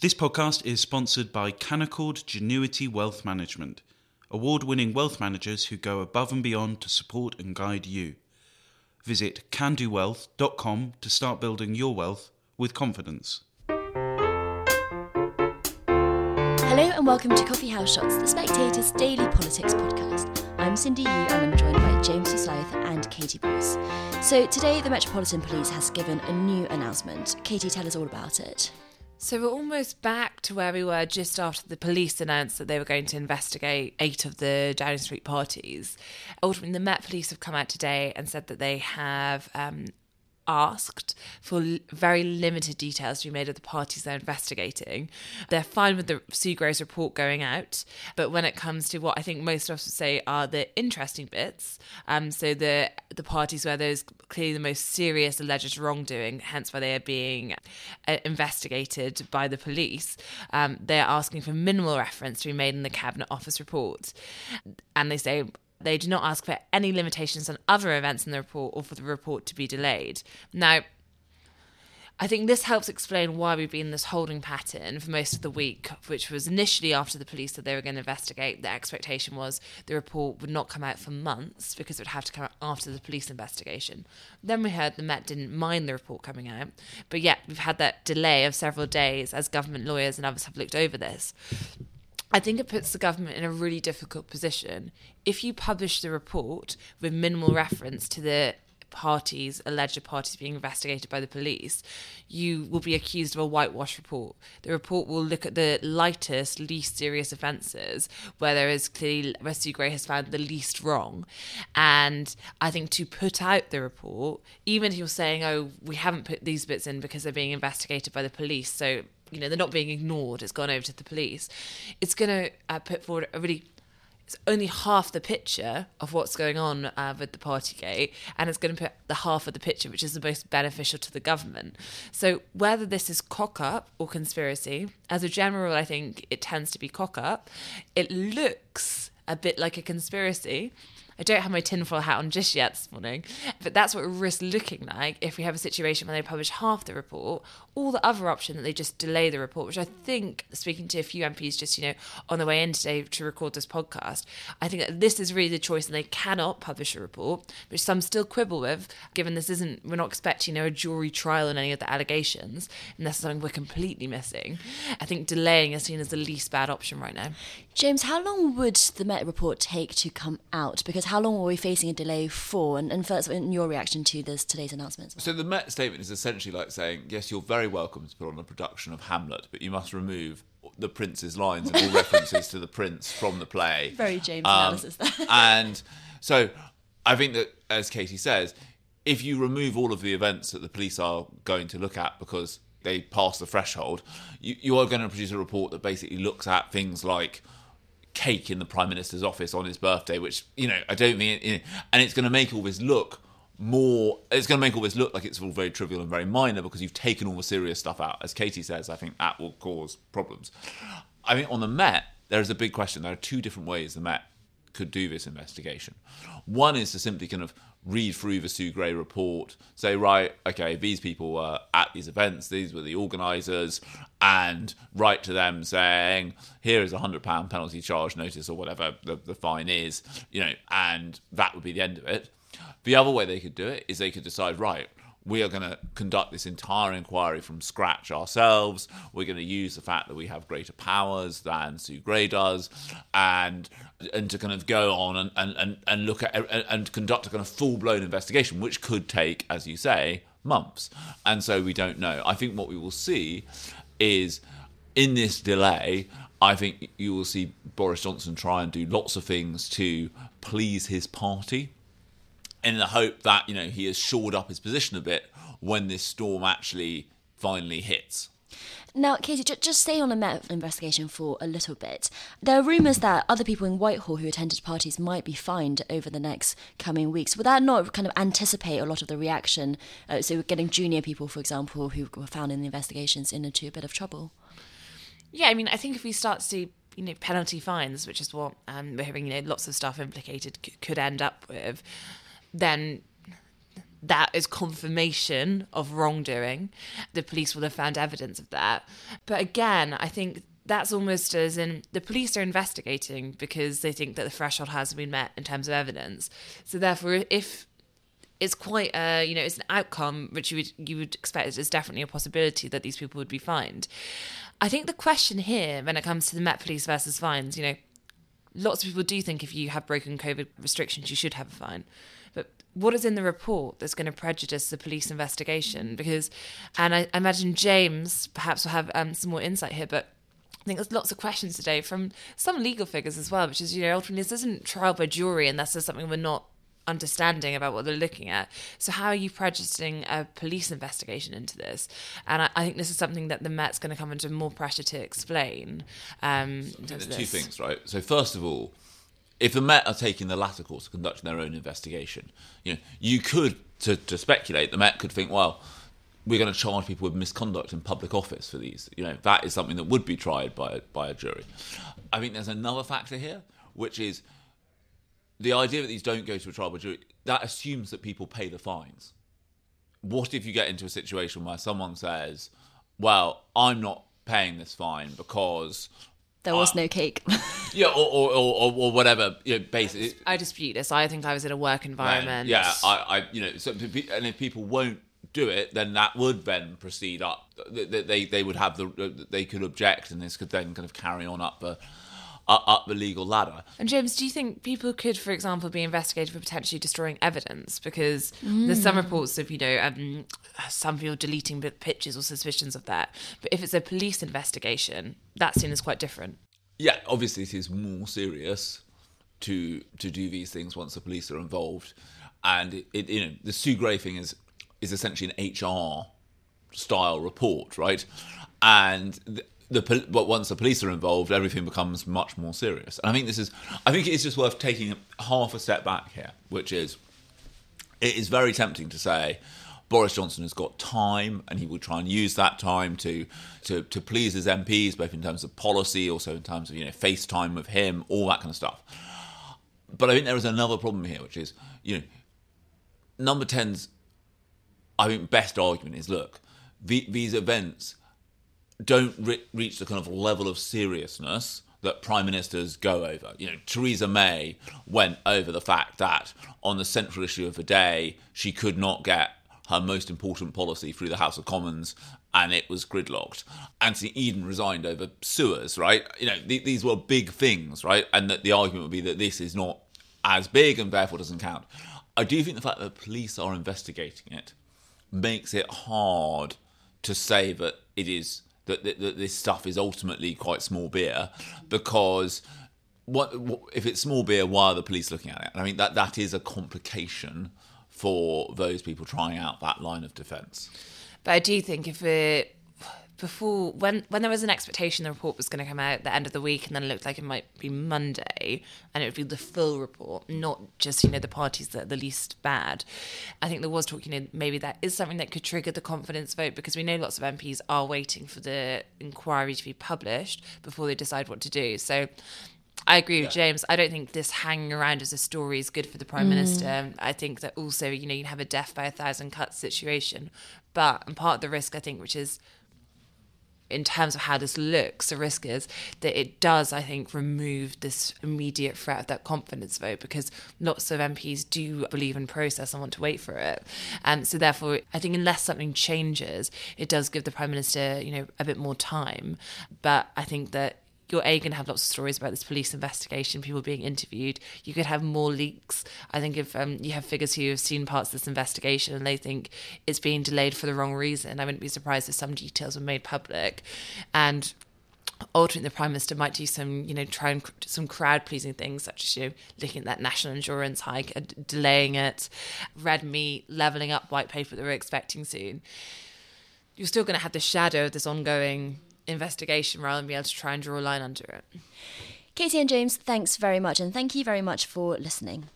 This podcast is sponsored by Canaccord Genuity Wealth Management, award winning wealth managers who go above and beyond to support and guide you. Visit canaccordwealth.com to start building your wealth with confidence. Hello and welcome to Coffee House Shots, the Spectator's daily politics podcast. I'm Cindy Yu and I'm joined by James Forsyth and Katy Balls. So today the Metropolitan Police has given a new announcement. Katie, tell us all about it. So we're almost back to where we were just after the police announced that they were going to investigate eight of the Downing Street parties. Ultimately, the Met Police have come out today and said that they have um, asked for very limited details to be made of the parties they're investigating. They're fine with the Sue Gray's report going out, but when it comes to what I think most of us would say are the interesting bits, um, so the the parties where there's clearly the most serious alleged wrongdoing, hence why they are being uh, investigated by the police, um, they're asking for minimal reference to be made in the Cabinet Office report, and they say they do not ask for any limitations on other events in the report or for the report to be delayed. Now, I think this helps explain why we've been in this holding pattern for most of the week, which was initially after the police said they were going to investigate. The expectation was the report would not come out for months because it would have to come out after the police investigation. Then we heard the Met didn't mind the report coming out, but yet we've had that delay of several days as government lawyers and others have looked over this. I think it puts the government in a really difficult position. If you publish the report with minimal reference to the parties, alleged parties being investigated by the police, you will be accused of a whitewash report. The report will look at the lightest, least serious offences where there is clearly where Sue Gray has found the least wrong. And I think to put out the report, even if you're saying, oh, we haven't put these bits in because they're being investigated by the police, so you know they're not being ignored it's gone over to the police it's going to uh, put forward a really it's only half the picture of what's going on uh, with the Partygate, and it's going to put the half of the picture which is the most beneficial to the government. So whether this is cock up or conspiracy, as a general, I think it tends to be cock up. It looks a bit like a conspiracy. I don't have my tinfoil hat on just yet this morning, but that's what it risks looking like if we have a situation where they publish half the report, or the other option that they just delay the report, which I think, speaking to a few MPs just, you know, on the way in today to record this podcast, I think that this is really the choice and they cannot publish a report, which some still quibble with, given this isn't, we're not expecting, you know, a jury trial on any of the allegations, and that's something we're completely missing. I think delaying is seen as the least bad option right now. James, how long would the Met report take to come out? Because how long are we facing a delay for? And, and first, in your reaction to this today's announcements. So the Met statement is essentially like saying, yes, you're very welcome to put on a production of Hamlet, but you must remove the prince's lines and all references to the prince from the play. Very James um, analysis there. and so I think that, as Katie says, if you remove all of the events that the police are going to look at because they pass the threshold, you, you are going to produce a report that basically looks at things like cake in the prime minister's office on his birthday, which you know I don't mean, and it's going to make all this look more. It's going to make all this look like it's all very trivial and very minor because you've taken all the serious stuff out. As Katie says, I think that will cause problems. I mean, on the Met, there is a big question. There are two different ways the Met could do this investigation. One is to simply kind of read through the Sue Gray report, say, right, okay, these people were at these events, these were the organisers, and write to them saying, here is a hundred pound penalty charge notice or whatever the, the fine is, you know, and that would be the end of it. The other way they could do it is they could decide, right, we are going to conduct this entire inquiry from scratch ourselves. We're going to use the fact that we have greater powers than Sue Gray does, and and to kind of go on and and, and look at and, and conduct a kind of full blown investigation, which could take, as you say, months. And so we don't know. I think what we will see is in this delay. I think you will see Boris Johnson try and do lots of things to please his party in the hope that you know he has shored up his position a bit when this storm actually finally hits. Now, Katie, just stay on the Met investigation for a little bit. There are rumours that other people in Whitehall who attended parties might be fined over the next coming weeks. Would that not kind of anticipate a lot of the reaction? Uh, so, getting junior people, for example, who were found in the investigations into a bit of trouble. Yeah, I mean, I think if we start to see you know penalty fines, which is what um, we're hearing, you know, lots of stuff implicated c- could end up with then that is confirmation of wrongdoing. The police will have found evidence of that. But again, I think that's almost as in the police are investigating because they think that the threshold hasn't been met in terms of evidence. So therefore, if it's quite a you know it's an outcome which you would you would expect is definitely a possibility that these people would be fined. I think the question here when it comes to the Met Police versus fines, you know, lots of people do think if you have broken COVID restrictions, you should have a fine. But what is in the report that's going to prejudice the police investigation? Because, and I, I imagine James perhaps will have um, some more insight here, but I think there's lots of questions today from some legal figures as well, which is, you know, ultimately this isn't trial by jury unless there's something we're not understanding about what they're looking at. So how are you prejudicing a police investigation into this? And I, I think this is something that the Met's going to come under more pressure to explain. Um, of two things, right? So first of all, if the Met are taking the latter course of conducting their own investigation, you know, you could to, to speculate the Met could think, well, we're going to charge people with misconduct in public office for these. You know, that is something that would be tried by by a jury. I think there's another factor here, which is the idea that these don't go to a trial by jury. That assumes that people pay the fines. What if you get into a situation where someone says, "Well, I'm not paying this fine because." There was ah. no cake. Yeah, or or, or, or whatever. You know, basically, I dispute this. I think I was in a work environment. yeah, I, I, you know, so and if people won't do it, then that would then proceed up. They, they, they would have the, they could object, and this could then kind of carry on up the, up up the legal ladder. And James, do you think people could, for example, be investigated for potentially destroying evidence? Because there's some reports of, you know, um, some people deleting pictures or suspicions of that. But if it's a police investigation, that scene is quite different. Yeah, obviously it is more serious to to do these things once the police are involved, and it, it you know the Sue Gray thing is is essentially an HR style report, right? And the, the but once the police are involved, everything becomes much more serious. And I think this is I think it is just worth taking half a step back here, which is it is very tempting to say Boris Johnson has got time and he will try and use that time to, to, to please his MPs, both in terms of policy, also in terms of, you know, FaceTime with him, all that kind of stuff. But I think there is another problem here, which is, you know, number 10's, I think, best argument is look, the, these events don't re- reach the kind of level of seriousness that prime ministers go over. You know, Theresa May went over the fact that on the central issue of the day, she could not get her most important policy through the House of Commons, and it was gridlocked. Anthony Eden resigned over Suez, right? You know, th- these were big things, right? And that the argument would be that this is not as big and therefore doesn't count. I do think the fact that police are investigating it makes it hard to say that it is that, that, that this stuff is ultimately quite small beer because what, what if it's small beer why are the police looking at it? I mean that that is a complication for those people trying out that line of defense. But I do think if it before when when there was an expectation the report was going to come out at the end of the week and then it looked like it might be Monday and it would be the full report, not just you know the parties that are the least bad. I think there was talk, you know, maybe that is something that could trigger the confidence vote because we know lots of MPs are waiting for the inquiry to be published before they decide what to do. So. I agree with James. I don't think this hanging around as a story is good for the Prime mm. Minister. I think that also, you know, you have a death by a thousand cuts situation. But, and part of the risk, I think, which is in terms of how this looks, the risk is that it does, I think, remove this immediate threat of that confidence vote because lots of MPs do believe in process and want to wait for it. And so, therefore, I think unless something changes, it does give the Prime Minister, you know, a bit more time. But I think that you're a going to have lots of stories about this police investigation, people being interviewed. You could have more leaks. I think if um, you have figures who have seen parts of this investigation and they think it's being delayed for the wrong reason, I wouldn't be surprised if some details were made public. And ultimately, the prime minister might do some, you know, try and some crowd pleasing things, such as you know, looking at that national insurance hike, uh, delaying it, red meat, levelling up white paper that we're expecting soon. You're still going to have the shadow of this ongoing investigation rather than be able to try and draw a line under it. Katie and James, thanks very much, and thank you very much for listening.